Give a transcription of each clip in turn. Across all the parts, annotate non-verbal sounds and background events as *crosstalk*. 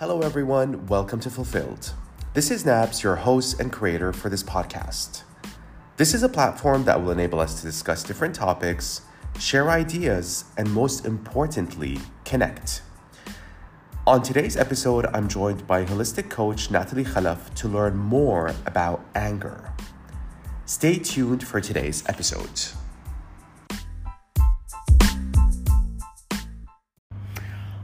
Hello, everyone. Welcome to Fulfilled. This is Nabs, your host and creator for this podcast. This is a platform that will enable us to discuss different topics, share ideas, and most importantly, connect. On today's episode, I'm joined by holistic coach Nathalie Khalaf to learn more about anger. Stay tuned for today's episode.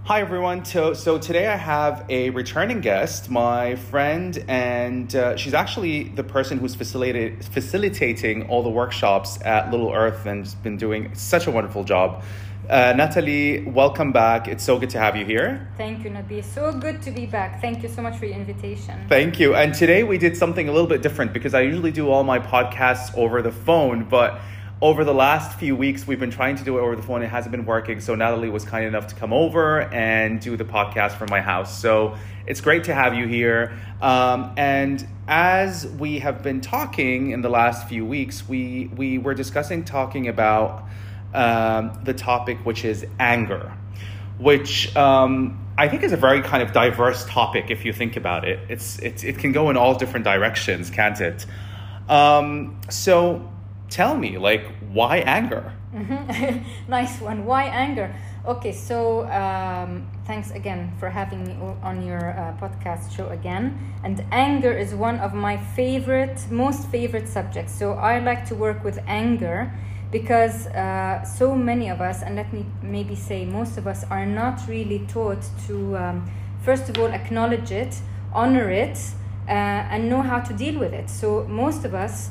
Hi everyone. So, so today I have a returning guest, my friend, and uh, she's actually the person who's facilitated, facilitating all the workshops at Little Earth and has been doing such a wonderful job. Uh, Nathalie, welcome back. It's so good to have you here. Thank you, Nabi. So good to be back. Thank you so much for your invitation. Thank you. And today we did something a little bit different because I usually do all my podcasts over the phone, but over the last few weeks, we've been trying to do it over the phone. It hasn't been working. So Nathalie was kind enough to come over and do the podcast from my house. So it's great to have you here. Um, and as we have been talking in the last few weeks, we, we were discussing talking about um, the topic, which is anger, which um, I think is a very kind of diverse topic if you think about it. It's, it's, it can go in all different directions, can't it? Um, so tell me, like, why anger? Mm-hmm. *laughs* nice one. Why anger? Okay, so um, thanks again for having me on your uh, podcast show again. And anger is one of my favorite, most favorite subjects. So I like to work with anger because uh, so many of us, and let me maybe say most of us, are not really taught to, um, first of all, acknowledge it, honor it, uh, and know how to deal with it. So most of us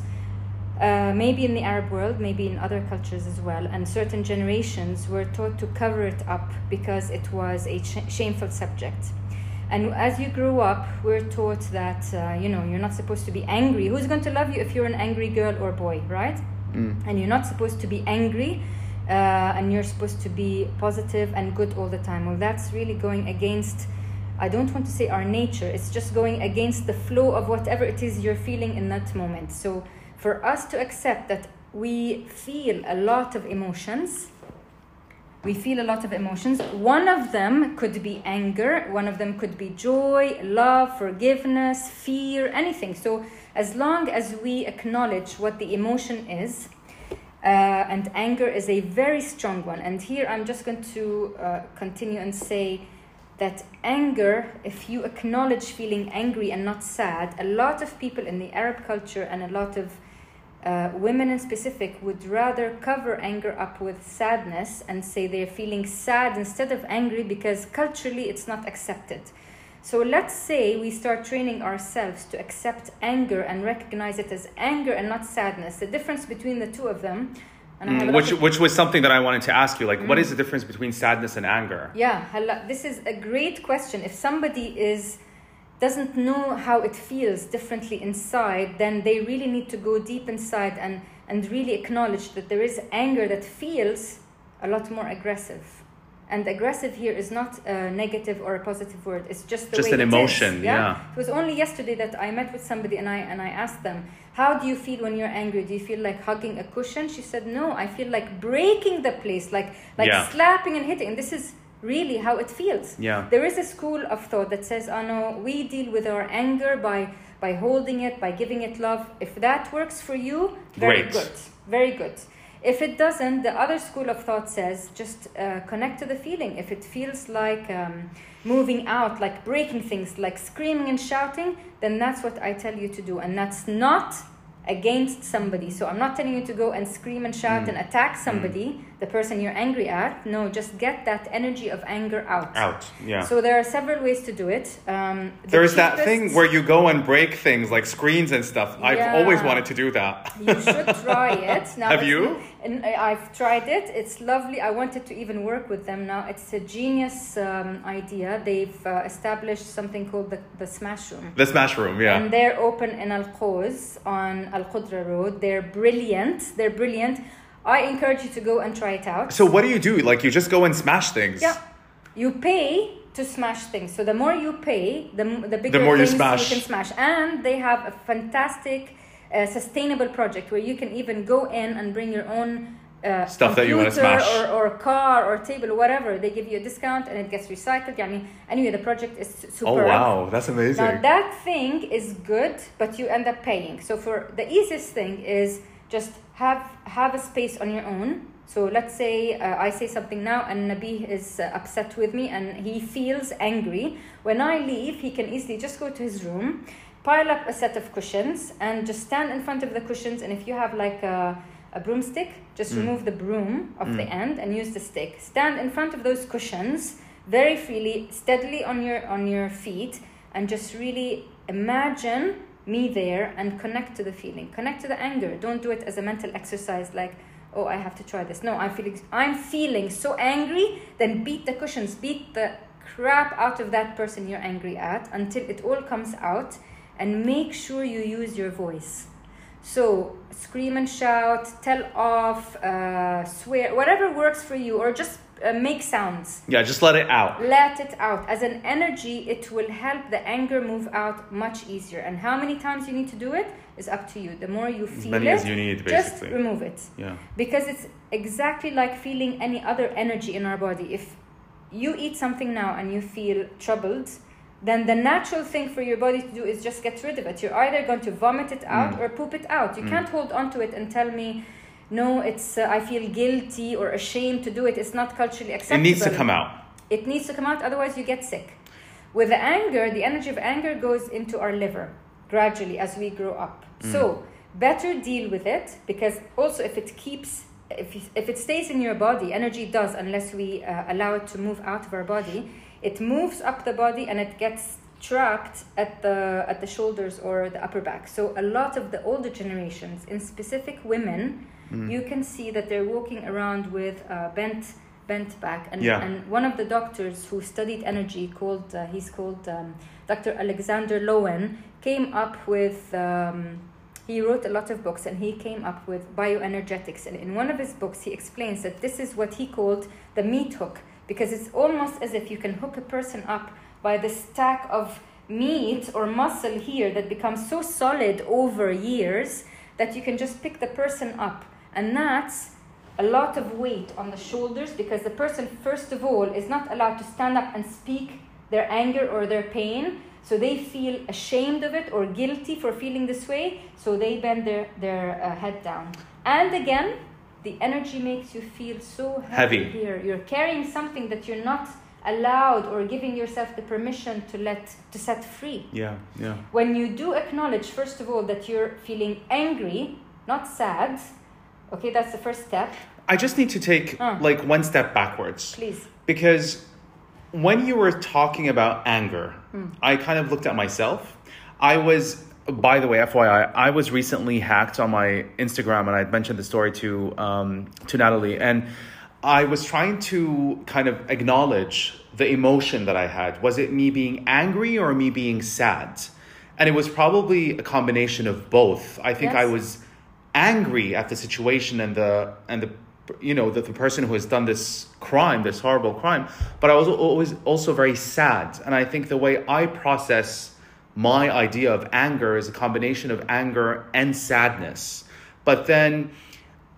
uh, maybe in the Arab world, maybe in other cultures as well, and certain generations were taught to cover it up because it was a sh- shameful subject. And as you grow up, we're taught that uh, you know you're not supposed to be angry. Who's going to love you if you're an angry girl or boy, right? Mm. And you're not supposed to be angry, uh, and you're supposed to be positive and good all the time. Well, that's really going against. I don't want to say our nature. It's just going against the flow of whatever it is you're feeling in that moment. So for us to accept that we feel a lot of emotions we feel a lot of emotions. One of them could be anger one of them could be joy love forgiveness fear anything. So as long as we acknowledge what the emotion is uh, and anger is a very strong one. And here i'm just going to uh, continue and say that anger, if you acknowledge feeling angry and not sad, a lot of people in the Arab culture and a lot of uh, women in specific would rather cover anger up with sadness and say they're feeling sad instead of angry because culturally it's not accepted. So let's say we start training ourselves to accept anger and recognize it as anger and not sadness. The difference between the two of them. Mm, which, of, which was something that I wanted to ask you. Like, mm. what is the difference between sadness and anger? Yeah, this is a great question. If somebody is doesn't know how it feels differently inside, then they really need to go deep inside and, and really acknowledge that there is anger that feels a lot more aggressive. And aggressive here is not a negative or a positive word. It's just the just an emotion. Is, yeah? yeah. It was only yesterday that I met with somebody and I and I asked them, "How do you feel when you're angry? Do you feel like hugging a cushion?" She said, "No, I feel like breaking the place, like like yeah. slapping and hitting." And this is really how it feels. Yeah. There is a school of thought that says, oh no, we deal with our anger by by holding it, by giving it love. If that works for you, very Great. good. Very good. If it doesn't, the other school of thought says just uh, connect to the feeling. If it feels like um, moving out, like breaking things, like screaming and shouting, then that's what I tell you to do. And that's not against somebody. So I'm not telling you to go and scream and shout mm. and attack somebody, mm. the person you're angry at. No, just get that energy of anger out. Out, yeah. So there are several ways to do it. Um, the There's cheapest, that thing where you go and break things like screens and stuff. Yeah. I've always wanted to do that. you should try it. *laughs* Now Have you? And I've tried it. It's lovely. I wanted to even work with them now. It's a genius um, idea. They've uh, established something called the, the Smash Room. The Smash Room, yeah. And they're open in Al Quoz on Al Qudra Road. They're brilliant. They're brilliant. I encourage you to go and try it out. So what do you do? Like you just go and smash things? Yeah. You pay to smash things. So the more you pay, the, the bigger the more things you, smash. you can smash. And they have a fantastic uh, sustainable project where you can even go in and bring your own uh, Stuff that you wanna smash. or, or car or table or whatever, they give you a discount and it gets recycled. I mean, anyway, the project is super. Oh wow, that's amazing. Now that thing is good, but you end up paying. So for the easiest thing is just have have a space on your own. So let's say uh, I say something now and Nabi is uh, upset with me and he feels angry. When I leave, he can easily just go to his room, pile up a set of cushions and just stand in front of the cushions. And if you have like a, a broomstick, just Mm. remove the broom of the end and use the stick. Stand in front of those cushions very freely, steadily on your on your feet, and just really imagine me there and connect to the feeling. Connect to the anger. Don't do it as a mental exercise like, oh, I have to try this. No, I'm feeling I'm feeling so angry, then beat the cushions, beat the crap out of that person you're angry at until it all comes out and make sure you use your voice. So scream and shout, tell off, uh, swear, whatever works for you, or just uh, make sounds. yeah, just let it out. Let it out. As an energy, it will help the anger move out much easier. And how many times you need to do it is up to you. The more you feel many it, as you need, just remove it. Yeah. Because it's exactly like feeling any other energy in our body. If you eat something now and you feel troubled, then the natural thing for your body to do is just get rid of it. You're either going to vomit it out Mm. or poop it out. You can't hold on to it and tell me, no, it's uh, I feel guilty or ashamed to do it. It's not culturally acceptable. It needs to come out. It needs to come out, otherwise you get sick. With the anger, the energy of anger goes into our liver gradually as we grow up. So better deal with it because also if it keeps if, if it stays in your body, energy does unless we uh, allow it to move out of our body. It moves up the body and it gets trapped at the at the shoulders or the upper back. So a lot of the older generations, in specific women, you can see that they're walking around with uh, bent bent back. And, Yeah. and one of the doctors who studied energy called uh, he's called um, Dr. Alexander Lowen came up with. Um, he wrote a lot of books and he came up with bioenergetics. And in one of his books, he explains that this is what he called the meat hook because it's almost as if you can hook a person up by the stack of meat or muscle here that becomes so solid over years that you can just pick the person up. And that's a lot of weight on the shoulders because the person, first of all, is not allowed to stand up and speak their anger or their pain. So they feel ashamed of it or guilty for feeling this way. So they bend their, their uh, head down. And again, the energy makes you feel so heavy, Heavy. here. You're carrying something that you're not allowed or giving yourself the permission to let to set free. Yeah, yeah. When you do acknowledge, first of all, that you're feeling angry, not sad, okay, that's the first step, I just need to take Uh. like one step backwards please. because when you were talking about anger, Hmm. I kind of looked at myself. I was, by the way, FYI, I was recently hacked on my Instagram, and I mentioned the story to um, to Nathalie, and I was trying to kind of acknowledge the emotion that I had. Was it me being angry or me being sad? And it was probably a combination of both. I think I was angry at the situation and the and the you know the, the person who has done this crime this horrible crime but i was always also very sad and i think the way i process my idea of anger is a combination of anger and sadness but then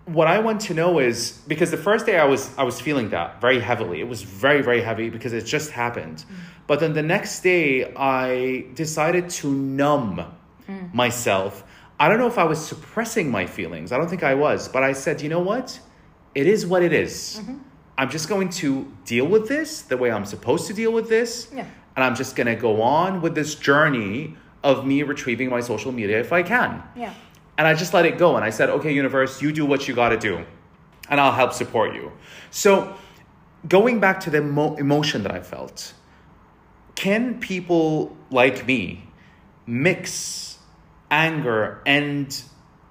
what I want to know is because the first day I was I was feeling that very heavily. It was very very heavy because it just happened. Mm. But then the next day I decided to numb mm. myself. I don't know if I was suppressing my feelings. I don't think I was, but I said, "You know what? It is what it is. Mm-hmm. I'm just going to deal with this the way I'm supposed to deal with this." Yeah. And I'm just to go on with this journey of me retrieving my social media if I can. Yeah. And I just let it go. And I said, okay, universe, you do what you got to do. And I'll help support you. So, going back to the emo- emotion that I felt, can people like me mix anger and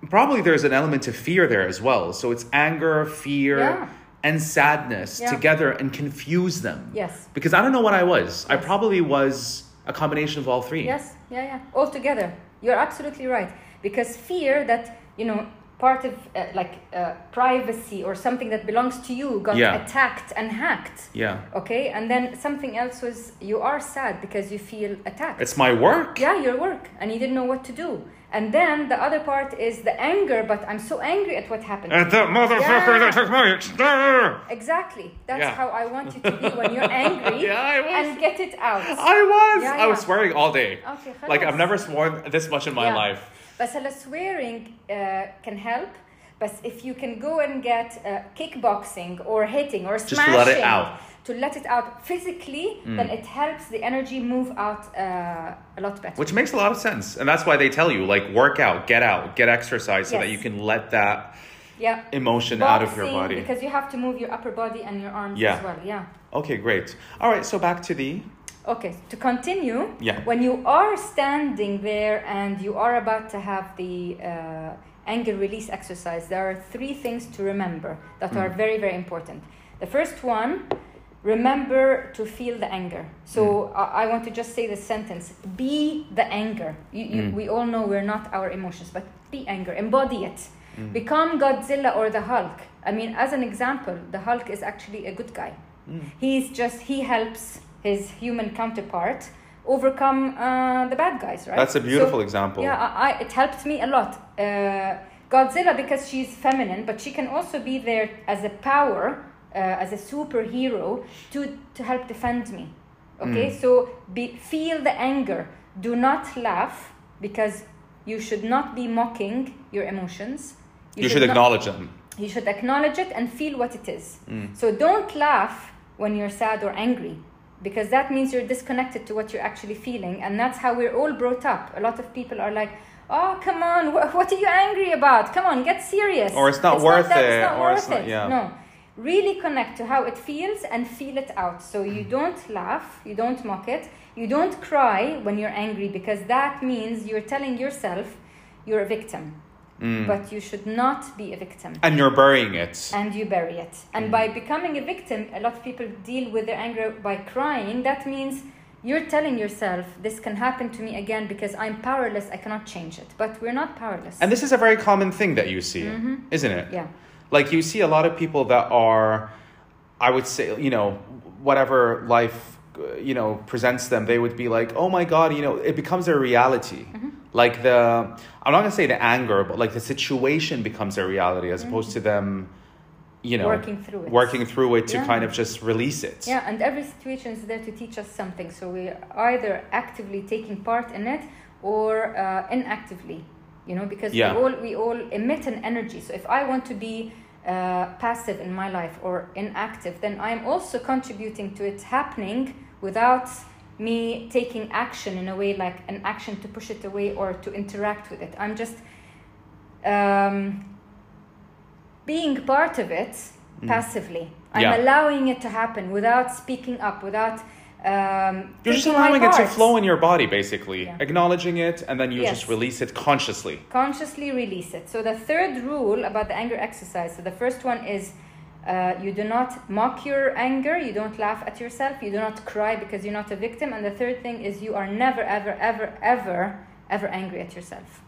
probably there's an element of fear there as well. So, it's anger, fear, Yeah. And sadness Yeah. together and confuse them. Yes. Because I don't know what I was. I probably was a combination of all three. Yes, yeah, yeah. All together. You're absolutely right. Because fear that, you know, part of uh, like uh, privacy or something that belongs to you got Yeah. attacked and hacked. Yeah. Okay, and then something else was you are sad because you feel attacked. It's my work. yeah, your work, and you didn't know what to do. And then the other part is the anger, but I'm so angry at what happened. to And me. that motherfucker Yeah. that took my extender. Exactly. That's Yeah. how I want you to be when you're angry *laughs* Yeah, I was. and get it out. I was. Yeah, I was yeah. swearing all day. Okay, Like I've خلاص. never sworn this much in my Yeah. life. بس هلا swearing uh, can help but if you can go and get uh, kickboxing or hitting or to smashing let it out. to let it out physically then it helps the energy move out uh, a lot better Which makes a lot of sense. And that's why they tell you, like, work out, get out, get exercise so that you can let that yeah emotion out of your Boxing, body. because you have to move your upper body and your arms Yeah. as well yeah Okay, great. All right, so back to the. Okay, to continue, Yeah. when you are standing there and you are about to have the uh, anger release exercise, there are three things to remember that are Mm. very, very important. The first one, remember to feel the anger. So I, I want to just say this sentence be the anger. You, you, Mm. We all know we're not our emotions, but be anger, embody it. Mm. Become Godzilla or the Hulk. I mean, as an example, the Hulk is actually a good guy. Mm. He's just he helps his human counterpart overcome uh, the bad guys, right? That's a beautiful So, example. Yeah, I, I, it helped me a lot. Uh, Godzilla because she's feminine, but she can also be there as a power, uh, as a superhero to to help defend me. Okay, Mm. so be, feel the anger. Do not laugh because you should not be mocking your emotions. You, should not- acknowledge them. you should acknowledge it and feel what it is. Mm. So don't laugh when you're sad or angry because that means you're disconnected to what you're actually feeling. And that's how we're all brought up. A lot of people are like, oh, come on, wh- what are you angry about? Come on, get serious. Or it's not worth that- it, It's not or worth it's not- it. yeah. No. Really connect to how it feels and feel it out. So you Mm. don't laugh, you don't mock it, you don't cry when you're angry because that means you're telling yourself you're a victim. Mm. But you should not be a victim and you're burying it. and you bury it. And Mm. by becoming a victim, a lot of people deal with their anger by crying. That means you're telling yourself, this can happen to me again because I'm powerless, I cannot change it. But we're not powerless. And this is a very common thing that you see, Mhm. isn't it? yeah. Like you see a lot of people that are, I would say, you know, whatever life, you know, presents them, they would be like, oh my God, you know, it becomes their reality. Mm-hmm. Like the, I'm not gonna say the anger, but like the situation becomes their reality as opposed to them, you know, Mm-hmm. Working through it. working through it to Yeah. kind of just release it. Yeah, and every situation is there to teach us something. So we're either actively taking part in it or uh, inactively, you know, because Yeah. we all we all emit an energy. So if I want to be uh, passive in my life or inactive, then I'm also contributing to it happening without me taking action in a way like an action to push it away or to interact with it. I'm just um, being part of it Mm. passively. I'm Yeah. allowing it to happen without speaking up, without. Um, You're just allowing it to flow in your body, basically, Yeah. acknowledging it, and then you Yes. just release it consciously. Consciously release it. So the third rule about the anger exercise. So the first one is. Uh, you do not mock your anger. You don't laugh at yourself. You do not cry because you're not a victim. And the third thing is you are never, ever, ever, ever, ever angry at yourself.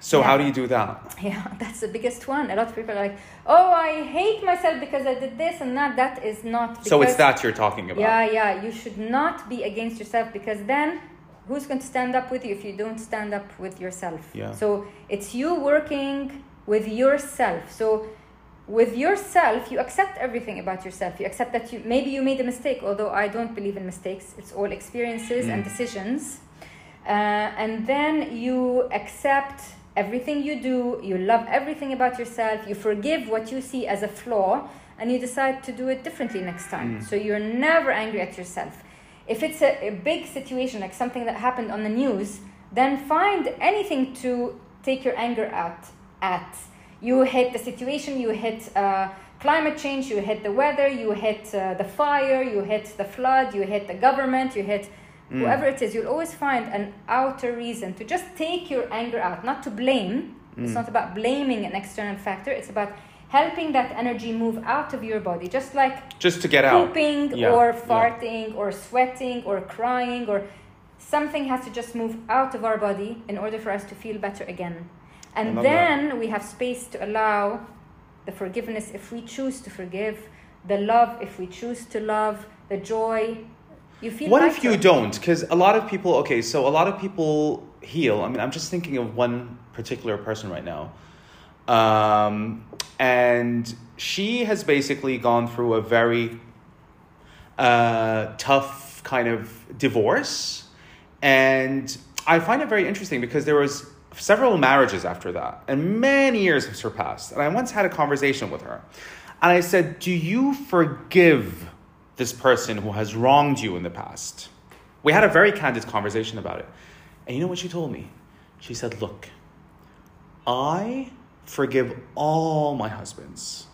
So Yeah. how do you do that? Yeah, *laughs* that's the biggest one. A lot of people are like, "Oh, I hate myself because I did this and that." That is not. So it's that you're talking about. Yeah, yeah. You should not be against yourself because then who's going to stand up with you if you don't stand up with yourself? Yeah. So it's you working with yourself. So with yourself, you accept everything about yourself. You accept that you maybe you made a mistake, although I don't believe in mistakes. It's all experiences and Mm. decisions. Uh, and then you accept everything you do, you love everything about yourself, you forgive what you see as a flaw, and you decide to do it differently next time. Mm. So you're never angry at yourself. If it's a, a big situation, like something that happened on the news, then find anything to take your anger out at. You hit the situation, you hit uh, climate change, you hit the weather, you hit uh, the fire, you hit the flood, you hit the government, you hit Mm. whoever it is, you'll always find an outer reason to just take your anger out, not to blame. It's Mm. not about blaming an external factor, it's about helping that energy move out of your body, just like Just to get out. pooping Yeah, or yeah. farting or sweating or crying or something has to just move out of our body in order for us to feel better again. And then we have space to allow the forgiveness if we choose to forgive, the love if we choose to love, the joy. You feel What if you don't? Because a lot of people, okay, so a lot of people heal. I mean, I'm just thinking of one particular person right now. Um, and she has basically gone through a very uh, tough kind of divorce. And I find it very interesting because there was several marriages after that, and many years have surpassed. And I once had a conversation with her, and I said, "Do you forgive this person who has wronged you in the past. We had a very candid conversation about it. And you know what she told me? She said, Look, I forgive all my husbands.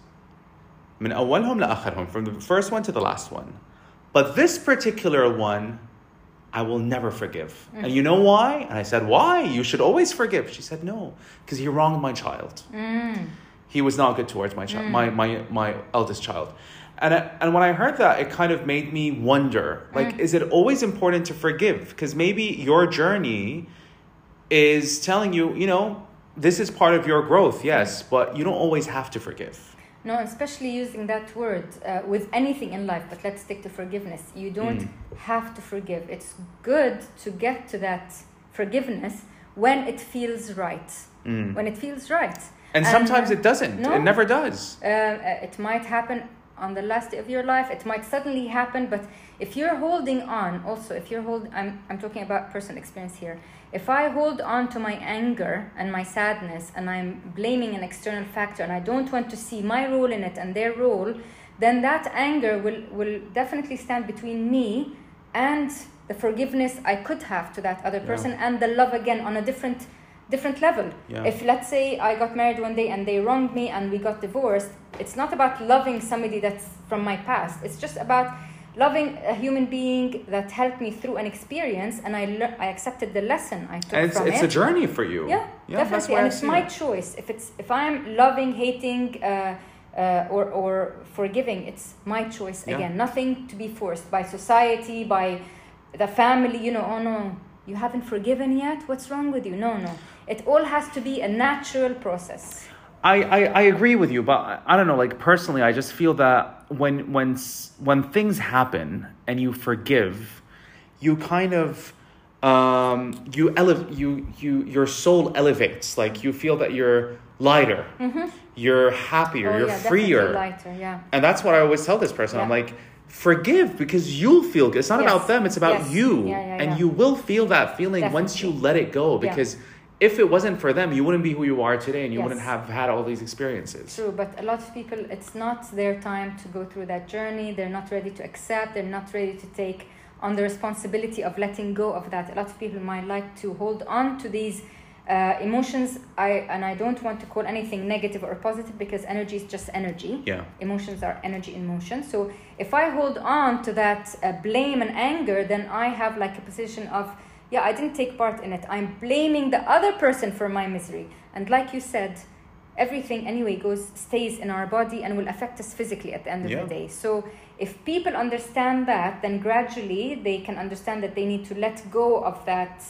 From the first one to the last one. But this particular one, I will never forgive. Mm. And you know why? And I said, Why? You should always forgive. She said, No, because he wronged my child. Mm. He was not good towards my child, mm. my, my, my eldest child. And, I, and when I heard that, it kind of made me wonder like, is it always important to forgive? Because maybe your journey is telling you, you know, this is part of your growth, yes, but you don't always have to forgive. No, especially using that word uh, with anything in life, but let's stick to forgiveness. You don't Mm. have to forgive. It's good to get to that forgiveness when it feels right. Mm. When it feels right. And sometimes uh, it doesn't. no. It never does. Uh, uh, it might happen on the last day of your life. It might suddenly happen, but if you're holding on, also if you're hold, I'm I'm talking about personal experience here. If I hold on to my anger and my sadness, and I'm blaming an external factor, and I don't want to see my role in it and their role, then that anger will will definitely stand between me and the forgiveness I could have to that other Yeah. person and the love again on a different different level. Yeah. If let's say I got married one day and they wronged me and we got divorced, it's not about loving somebody that's from my past. It's just about loving a human being that helped me through an experience and I lear- I accepted the lesson I took And it's, from it's it. a journey for you. Yeah, that's definitely, and I it's my it. choice. If it's if I'm loving, hating, uh, uh, or or forgiving, it's my choice Yeah. again. Nothing to be forced by society, by the family. You know, oh no, you haven't forgiven yet. What's wrong with you? No, no. It all has to be a natural process. I, I, I agree with you, but I, don't know. Like personally, I just feel that when when when things happen and you forgive, you kind of um, you elevate you you your soul elevates. Like you feel that you're lighter, you're happier, oh you're yeah, freer, lighter. Yeah. and that's what I always tell this person. I'm like, forgive because you'll feel good. It's not Yes. about them. It's about Yes. you, Yeah, yeah, and yeah. you will feel that feeling once you let it go. Because if it wasn't for them, you wouldn't be who you are today, and you Yes. wouldn't have had all these experiences. True, but a lot of people, it's not their time to go through that journey. They're not ready to accept. They're not ready to take on the responsibility of letting go of that. A lot of people might like to hold on to these uh, emotions. I and I don't want to call anything negative or positive because energy is just energy. Yeah. Emotions are energy in motion. So if I hold on to that uh, blame and anger, then I have like a position of, yeah, I didn't take part in it. I'm blaming the other person for my misery. And like you said, everything anyway goes stays in our body and will affect us physically at the end of Yeah. the day. So if people understand that, then gradually they can understand that they need to let go of that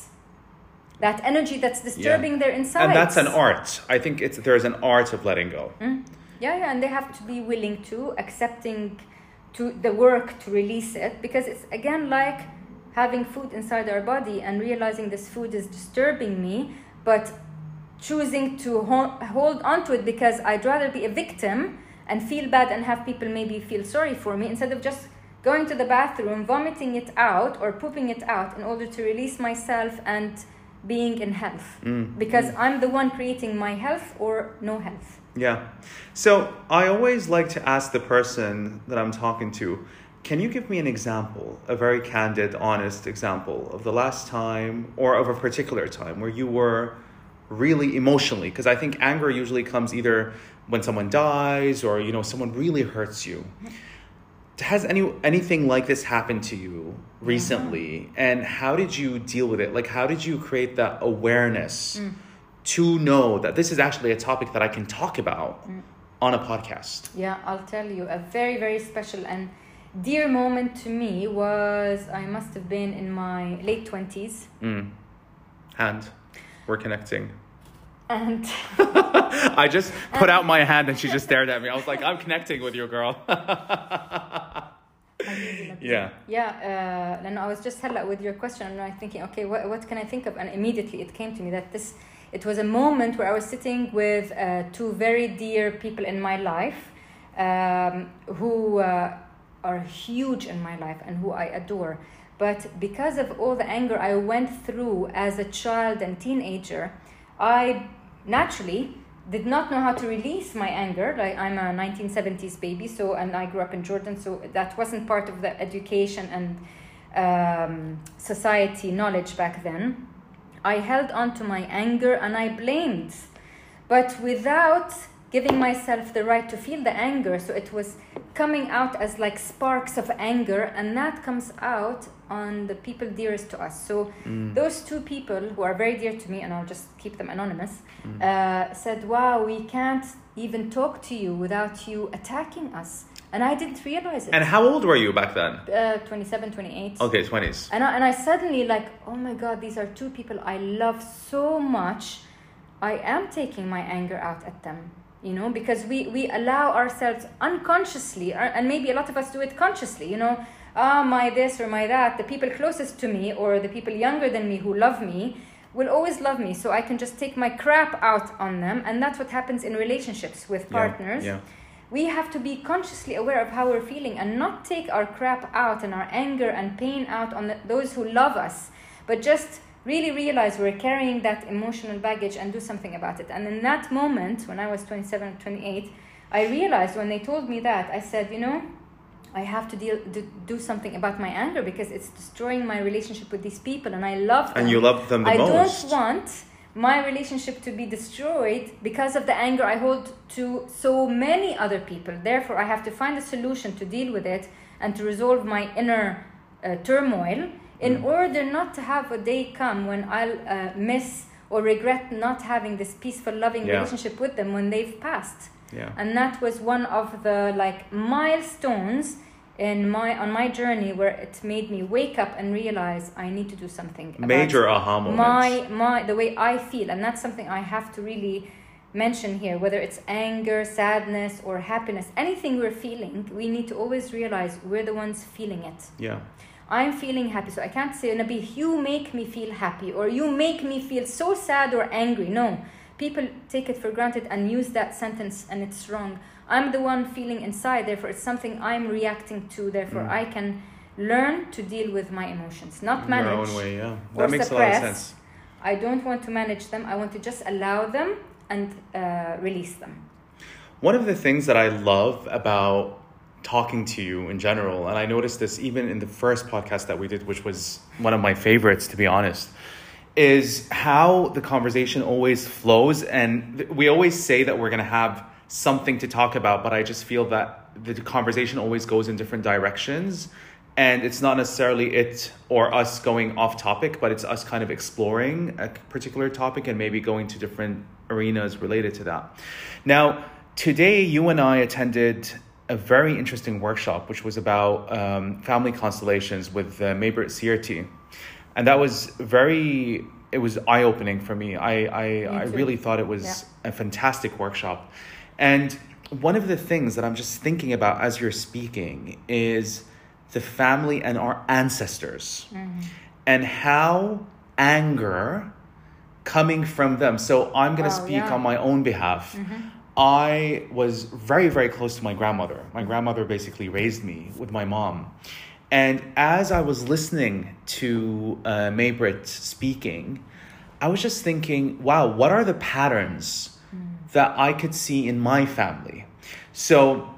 that energy that's disturbing their insides. And that's an art. I think it's there's an art of letting go. Mm. Yeah, yeah, and they have to be willing to accepting to the work to release it because it's again like having food inside our body and realizing this food is disturbing me, but choosing to hold on to it because I'd rather be a victim and feel bad and have people maybe feel sorry for me instead of just going to the bathroom, vomiting it out or pooping it out in order to release myself and being in health Mm. because I'm the one creating my health or no health. Yeah. So I always like to ask the person that I'm talking to, can you give me an example, a very candid, honest example of the last time or of a particular time where you were really emotionally? Because I think anger usually comes either when someone dies or you know someone really hurts you. Has any anything like this happened to you recently? And how did you deal with it? Like how did you create that awareness? to know that this is actually a topic that I can talk about on a podcast. Yeah, I'll tell you. A very, very special and dear moment to me was I must have been in my late 20s. Mm. Hand, we're connecting. And *laughs* I just put out my hand and she just stared at me. I was like, I'm connecting with you, girl. *laughs* Yeah. Yeah, uh, and I was just hella with your question, and I'm thinking, okay, what, what can I think of? And immediately it came to me that this, it was a moment where I was sitting with uh, two very dear people in my life, um, who uh, are huge in my life and who I adore. But because of all the anger I went through as a child and teenager, I naturally did not know how to release my anger. Like I'm a 1970s baby, so and I grew up in Jordan, so that wasn't part of the education and um, society knowledge back then. I held on to my anger and I blamed, but without giving myself the right to feel the anger. So it was coming out as like sparks of anger, and that comes out on the people dearest to us. So Mm. those two people who are very dear to me, and I'll just keep them anonymous, uh, said, "Wow, we can't even talk to you without you attacking us," and I didn't realize it. And how old were you back then? uh, 27, 28. Okay, 20s. And I, and I suddenly like, oh my God, these are two people I love so much. I am taking my anger out at them, you know, because we, we allow ourselves unconsciously, and maybe a lot of us do it consciously, you know, ah, my this or my that. The people closest to me or the people younger than me who love me will always love me. So I can just take my crap out on them. And that's what happens in relationships with Yeah, partners yeah. we have to be consciously aware of how we're feeling and not take our crap out and our anger and pain out on the, those who love us, but just really realize we're carrying that emotional baggage and do something about it. And in that moment, when I was 27, 28, I realized when they told me that, I said, you know, I have to deal do, do something about my anger because it's destroying my relationship with these people and I love them. And you love them the I most. don't want my relationship to be destroyed because of the anger I hold to so many other people. Therefore, I have to find a solution to deal with it and to resolve my inner uh, turmoil in Mm. order not to have a day come when I'll uh, miss or regret not having this peaceful, loving Yeah. relationship with them when they've passed Yeah. and that was one of the like milestones in my on my journey where it made me wake up and realize I need to do something Major aha moments. my my the way I feel and that's something I have to really mention here whether it's anger sadness or happiness anything we're feeling we need to always realize we're the ones feeling it Yeah. I'm feeling happy, so I can't say, Nabi, you make me feel happy or you make me feel so sad or angry. No. People take it for granted and use that sentence, and it's wrong. I'm the one feeling inside, therefore, it's something I'm reacting to, therefore, Mm. I can learn to deal with my emotions, not manage. Your own way, yeah. That makes a lot of sense. I don't want to manage them, I want to just allow them and uh, release them. One of the things that I love about talking to you in general, and I noticed this even in the first podcast that we did, which was one of my favorites, to be honest, is how the conversation always flows. And we always say that we're going to have something to talk about, but I just feel that the conversation always goes in different directions. And it's not necessarily it or us going off topic, but it's us kind of exploring a particular topic and maybe going to different arenas related to that. Now, today you and I attended a very interesting workshop, which was about um, family constellations with uh, Maybrit Sierti. And that was very, it was eye opening for me. I, I, I really thought it was Yeah. a fantastic workshop. And one of the things that I'm just thinking about as you're speaking is the family and our ancestors and how anger coming from them. So I'm going to Wow, speak yeah. on my own behalf. I was very, very close to my grandmother. My grandmother basically raised me with my mom. And as I was listening to uh, Maybrit speaking, I was just thinking, wow, what are the patterns that I could see in my family? So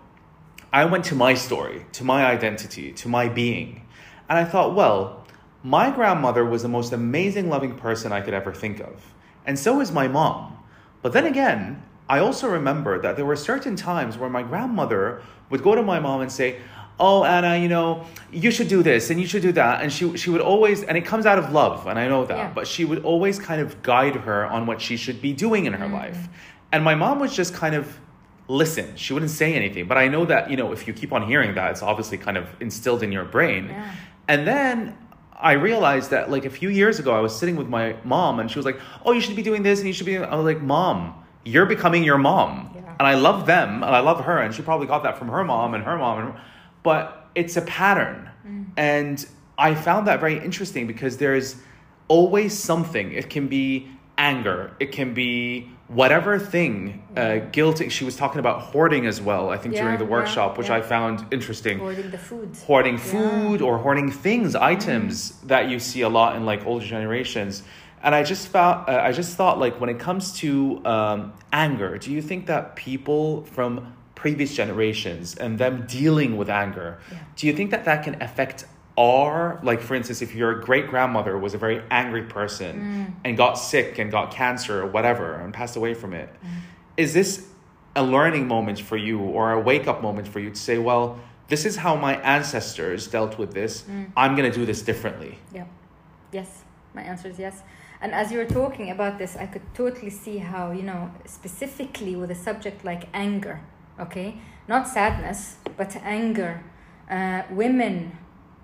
I went to my story, to my identity, to my being. And I thought, well, my grandmother was the most amazing, loving person I could ever think of. And so is my mom. But then again, I also remember that there were certain times where my grandmother would go to my mom and say, Oh, Anna, you know, you should do this and you should do that. And she, she would always, and it comes out of love, and I know that, Yeah. but she would always kind of guide her on what she should be doing in her mm-hmm. life. And my mom was just kind of listen. She wouldn't say anything. But I know that, you know, if you keep on hearing that, it's obviously kind of instilled in your brain. Yeah. And then I realized that like a few years ago, I was sitting with my mom and she was like, Oh, you should be doing this and you should be. I was like, Mom, you're becoming your mom. Yeah. And I love them and I love her. And she probably got that from her mom and her mom. And but it's a pattern. And I found that very interesting because there's always something. It can be anger, it can be whatever thing, uh, guilt. She was talking about hoarding as well, I think, Yeah, during the yeah, workshop, which yeah. I found interesting. Hoarding the food. Hoarding Yeah. food or hoarding things, items that you see a lot in like older generations. And I just found, uh, I just thought, like, when it comes to um, anger, do you think that people from previous generations and them dealing with anger, Yeah. do you think that that can affect our, like, for instance, if your great grandmother was a very angry person Mm. and got sick and got cancer or whatever and passed away from it, Mm. is this a learning moment for you or a wake up moment for you to say, well, this is how my ancestors dealt with this. Mm. I'm going to do this differently. Yeah. Yes. My answer is yes. And as you were talking about this, I could totally see how, you know, specifically with a subject like anger, okay? Not sadness, but anger. Uh, women,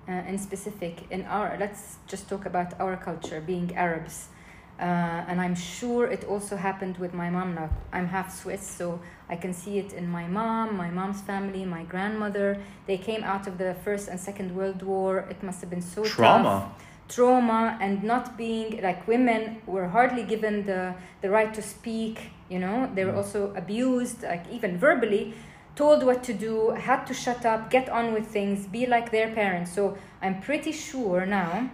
uh, in specific, in our, let's just talk about our culture, being Arabs. Uh, and I'm sure it also happened with my mom now. I'm half Swiss, so I can see it in my mom, my mom's family, my grandmother. They came out of the First and Second World War. It must have been so tough Trauma. and not being like women were hardly given the the right to speak you know? They were mm. also abused like even verbally told what to do had to shut up get on with things be like their parents. So i'm pretty sure now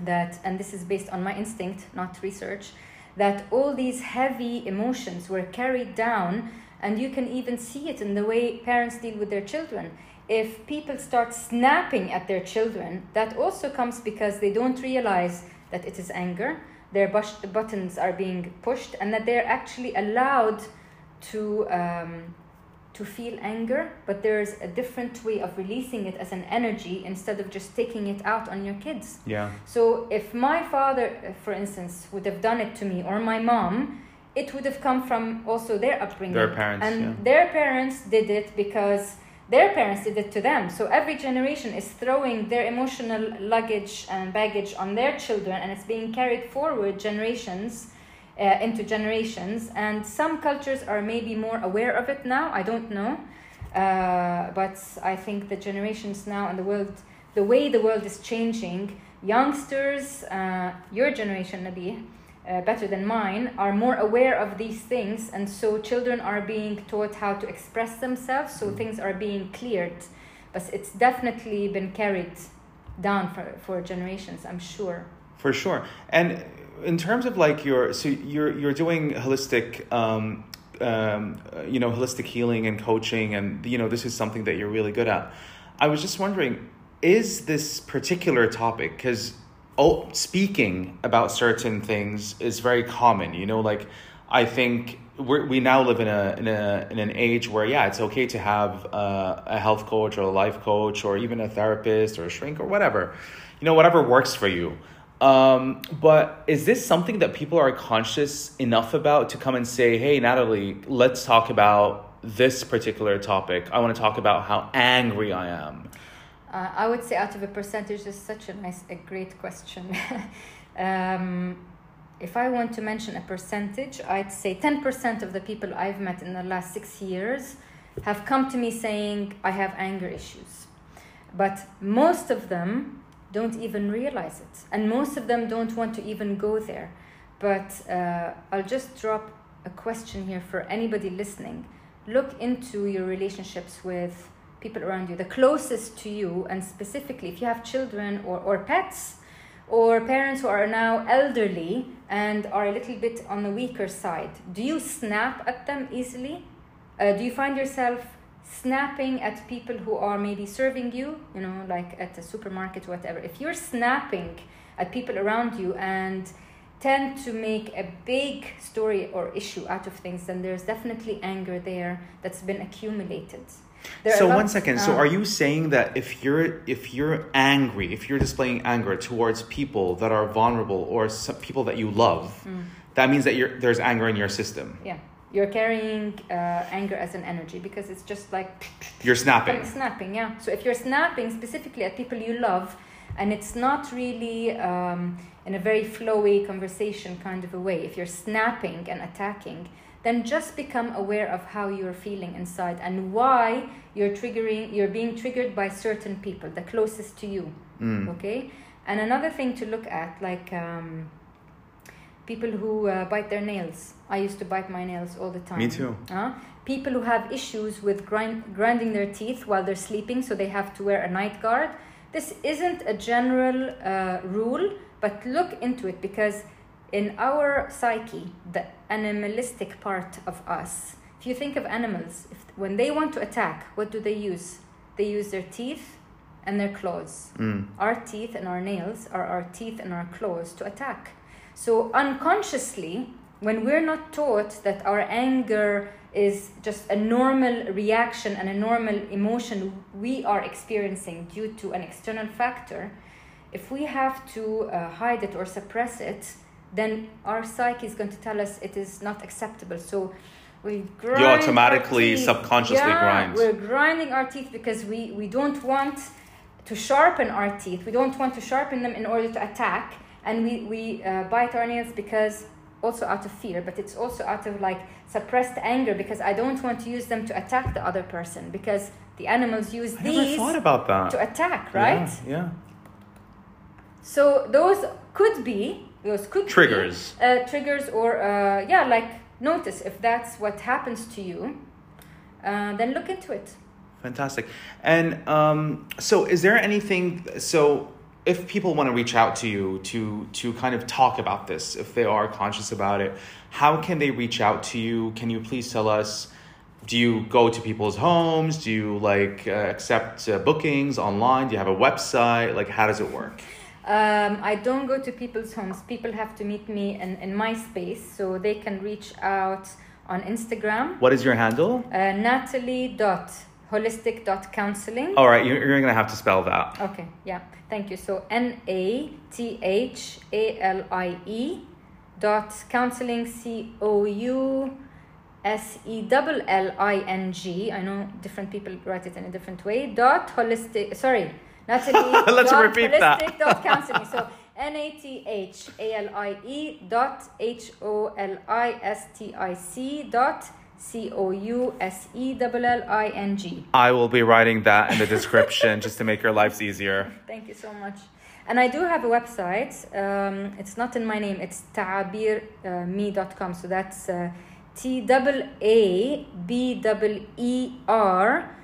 that and this is based on my instinct not research that all these heavy emotions were carried down and you can even see it in the way parents deal with their children if people start snapping at their children that also comes because they don't realize that it is anger their buttons are being pushed and that they're actually allowed to um, to feel anger but there's a different way of releasing it as an energy instead of just taking it out on your kids Yeah. so if my father, for instance, would have done it to me or my mom, it would have come from also their upbringing. Their parents, And yeah. their parents did it because their parents did it to them. So every generation is throwing their emotional luggage and baggage on their children and it's being carried forward generations. Uh, into generations, and some cultures are maybe more aware of it now. I don't know, uh, but I think the generations now and the world, the way the world is changing, youngsters, uh, your generation, Nabi, uh, better than mine, are more aware of these things, and so children are being taught how to express themselves, so things are being cleared. But it's definitely been carried down for, for generations, I'm sure. For sure. And in terms of like your, so you're you're doing holistic, um, um, uh, you know, holistic healing and coaching, and you know, this is something that you're really good at. I was just wondering, is this particular topic because oh, speaking about certain things is very common. You know, like I think we're, we now live in a in a in an age where yeah, it's okay to have uh, a health coach or a life coach or even a therapist or a shrink or whatever, you know, whatever works for you. Um, but is this something that people are conscious enough about to come and say, "Hey, Nathalie, let's talk about this particular topic. I want to talk about how angry I am." Uh, I would say out of a percentage, is such a nice, a great question. *laughs* um, if I want to mention a percentage, I'd say 10% of the people I've met in the last six years have come to me saying, I have anger issues. But most of them don't even realize it. And most of them don't want to even go there. But uh, I'll just drop a question here for anybody listening. Look into your relationships with people around you, the closest to you, and specifically if you have children or, or pets or parents who are now elderly and are a little bit on the weaker side. Do you snap at them easily? Uh, do you find yourself snapping at people who are maybe serving you, you know, like at the supermarket, whatever? If you're snapping at people around you and tend to make a big story or issue out of things, then there's definitely anger there that's been accumulated. There so one second. So uh, are you saying that if you're if you're angry, if you're displaying anger towards people that are vulnerable or some people that you love, Mm. that means that you're, there's anger in your system. Yeah, you're carrying uh, anger as an energy because it's just like You're snapping. snapping. Yeah. So if you're snapping specifically at people you love, and it's not really um, in a very flowy conversation kind of a way, if you're snapping and attacking, then just become aware of how you're feeling inside and why you're triggering you're being triggered by certain people the closest to you Mm. okay? And another thing to look at like um, people who uh, bite their nails. I used to bite my nails all the time. Me too. uh, people who have issues with grind, grinding their teeth while they're sleeping so they have to wear a night guard. This isn't a general uh, rule but look into it because in our psyche the animalistic part of us if you think of animals if, when they want to attack what do they use they use their teeth and their claws Mm. our teeth and our nails are our teeth and our claws to attack. So, unconsciously, when we're not taught that our anger is just a normal reaction and a normal emotion we are experiencing due to an external factor, if we have to uh, hide it or suppress it, then our psyche is going to tell us it is not acceptable. So, we grind our automatically, subconsciously yeah, grind. We're grinding our teeth because we, we don't want to sharpen our teeth. We don't want to sharpen them in order to attack. And we, we uh, bite our nails because also out of fear, but it's also out of like suppressed anger because I don't want to use them to attack the other person because the animals use I these thought about that. to attack, right? Yeah. yeah. So those could be could be, Triggers. uh, triggers, or uh, yeah, like notice if that's what happens to you, uh, then look into it. Fantastic. And um, so, is there anything? So, if people want to reach out to you to to kind of talk about this, if they are conscious about it, how can they reach out to you? Can you please tell us? Do you go to people's homes? Do you like uh, accept uh, bookings online? Do you have a website? Like, how does it work? Um, I don't go to people's homes. People have to meet me in, in my space, so they can reach out on Instagram. What is your handle? Uh, Nathalie.holistic.counseling. All right, you're, you're gonna have to spell that. Okay, yeah, thank you. So N A T H A L I E dot counseling C O U S E double L I N G. I know different people write it in a different way. Dot holistic. Sorry, Nathalie. *laughs* Let's repeat that. Dot counseling. So N A T H A L I E dot H O L I S T I C dot C O U S E double L I N G. I will be writing that in the description *laughs* just to make your lives easier. Thank you so much. And I do have a website. Um, it's not in my name. It's taabeerme.com. So that's uh, T double A B double E R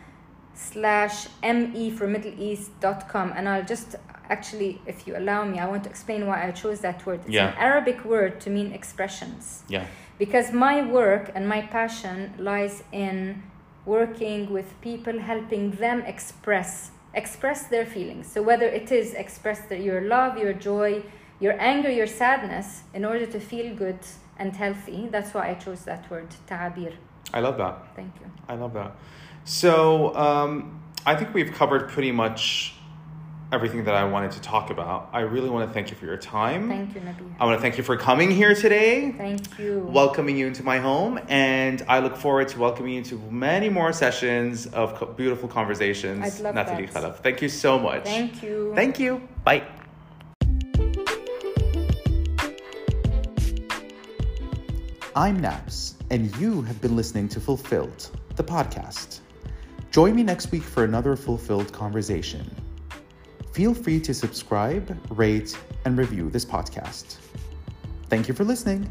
slash M E for Middle East dot com. And I'll just actually, if you allow me, I want to explain why I chose that word. It's Yeah. an Arabic word to mean expressions Yeah. because my work and my passion lies in working with people helping them express express their feelings so whether it is express their, your love your joy your anger your sadness in order to feel good and healthy that's why i chose that word ta'abir I love that. thank you I love that. So um, I think we've covered pretty much everything that I wanted to talk about. I really want to thank you for your time. thank you nabi I want to thank you for coming here today, thank you welcoming you into my home, and I look forward to welcoming you to many more sessions of co- beautiful conversations. I'd love Nathalie that. Khalaf. Thank you so much. thank you Thank you. Bye. I'm Naps, and you have been listening to Fulfilled, the podcast. Join me next week for another fulfilled conversation. Feel free to subscribe, rate, and review this podcast. Thank you for listening.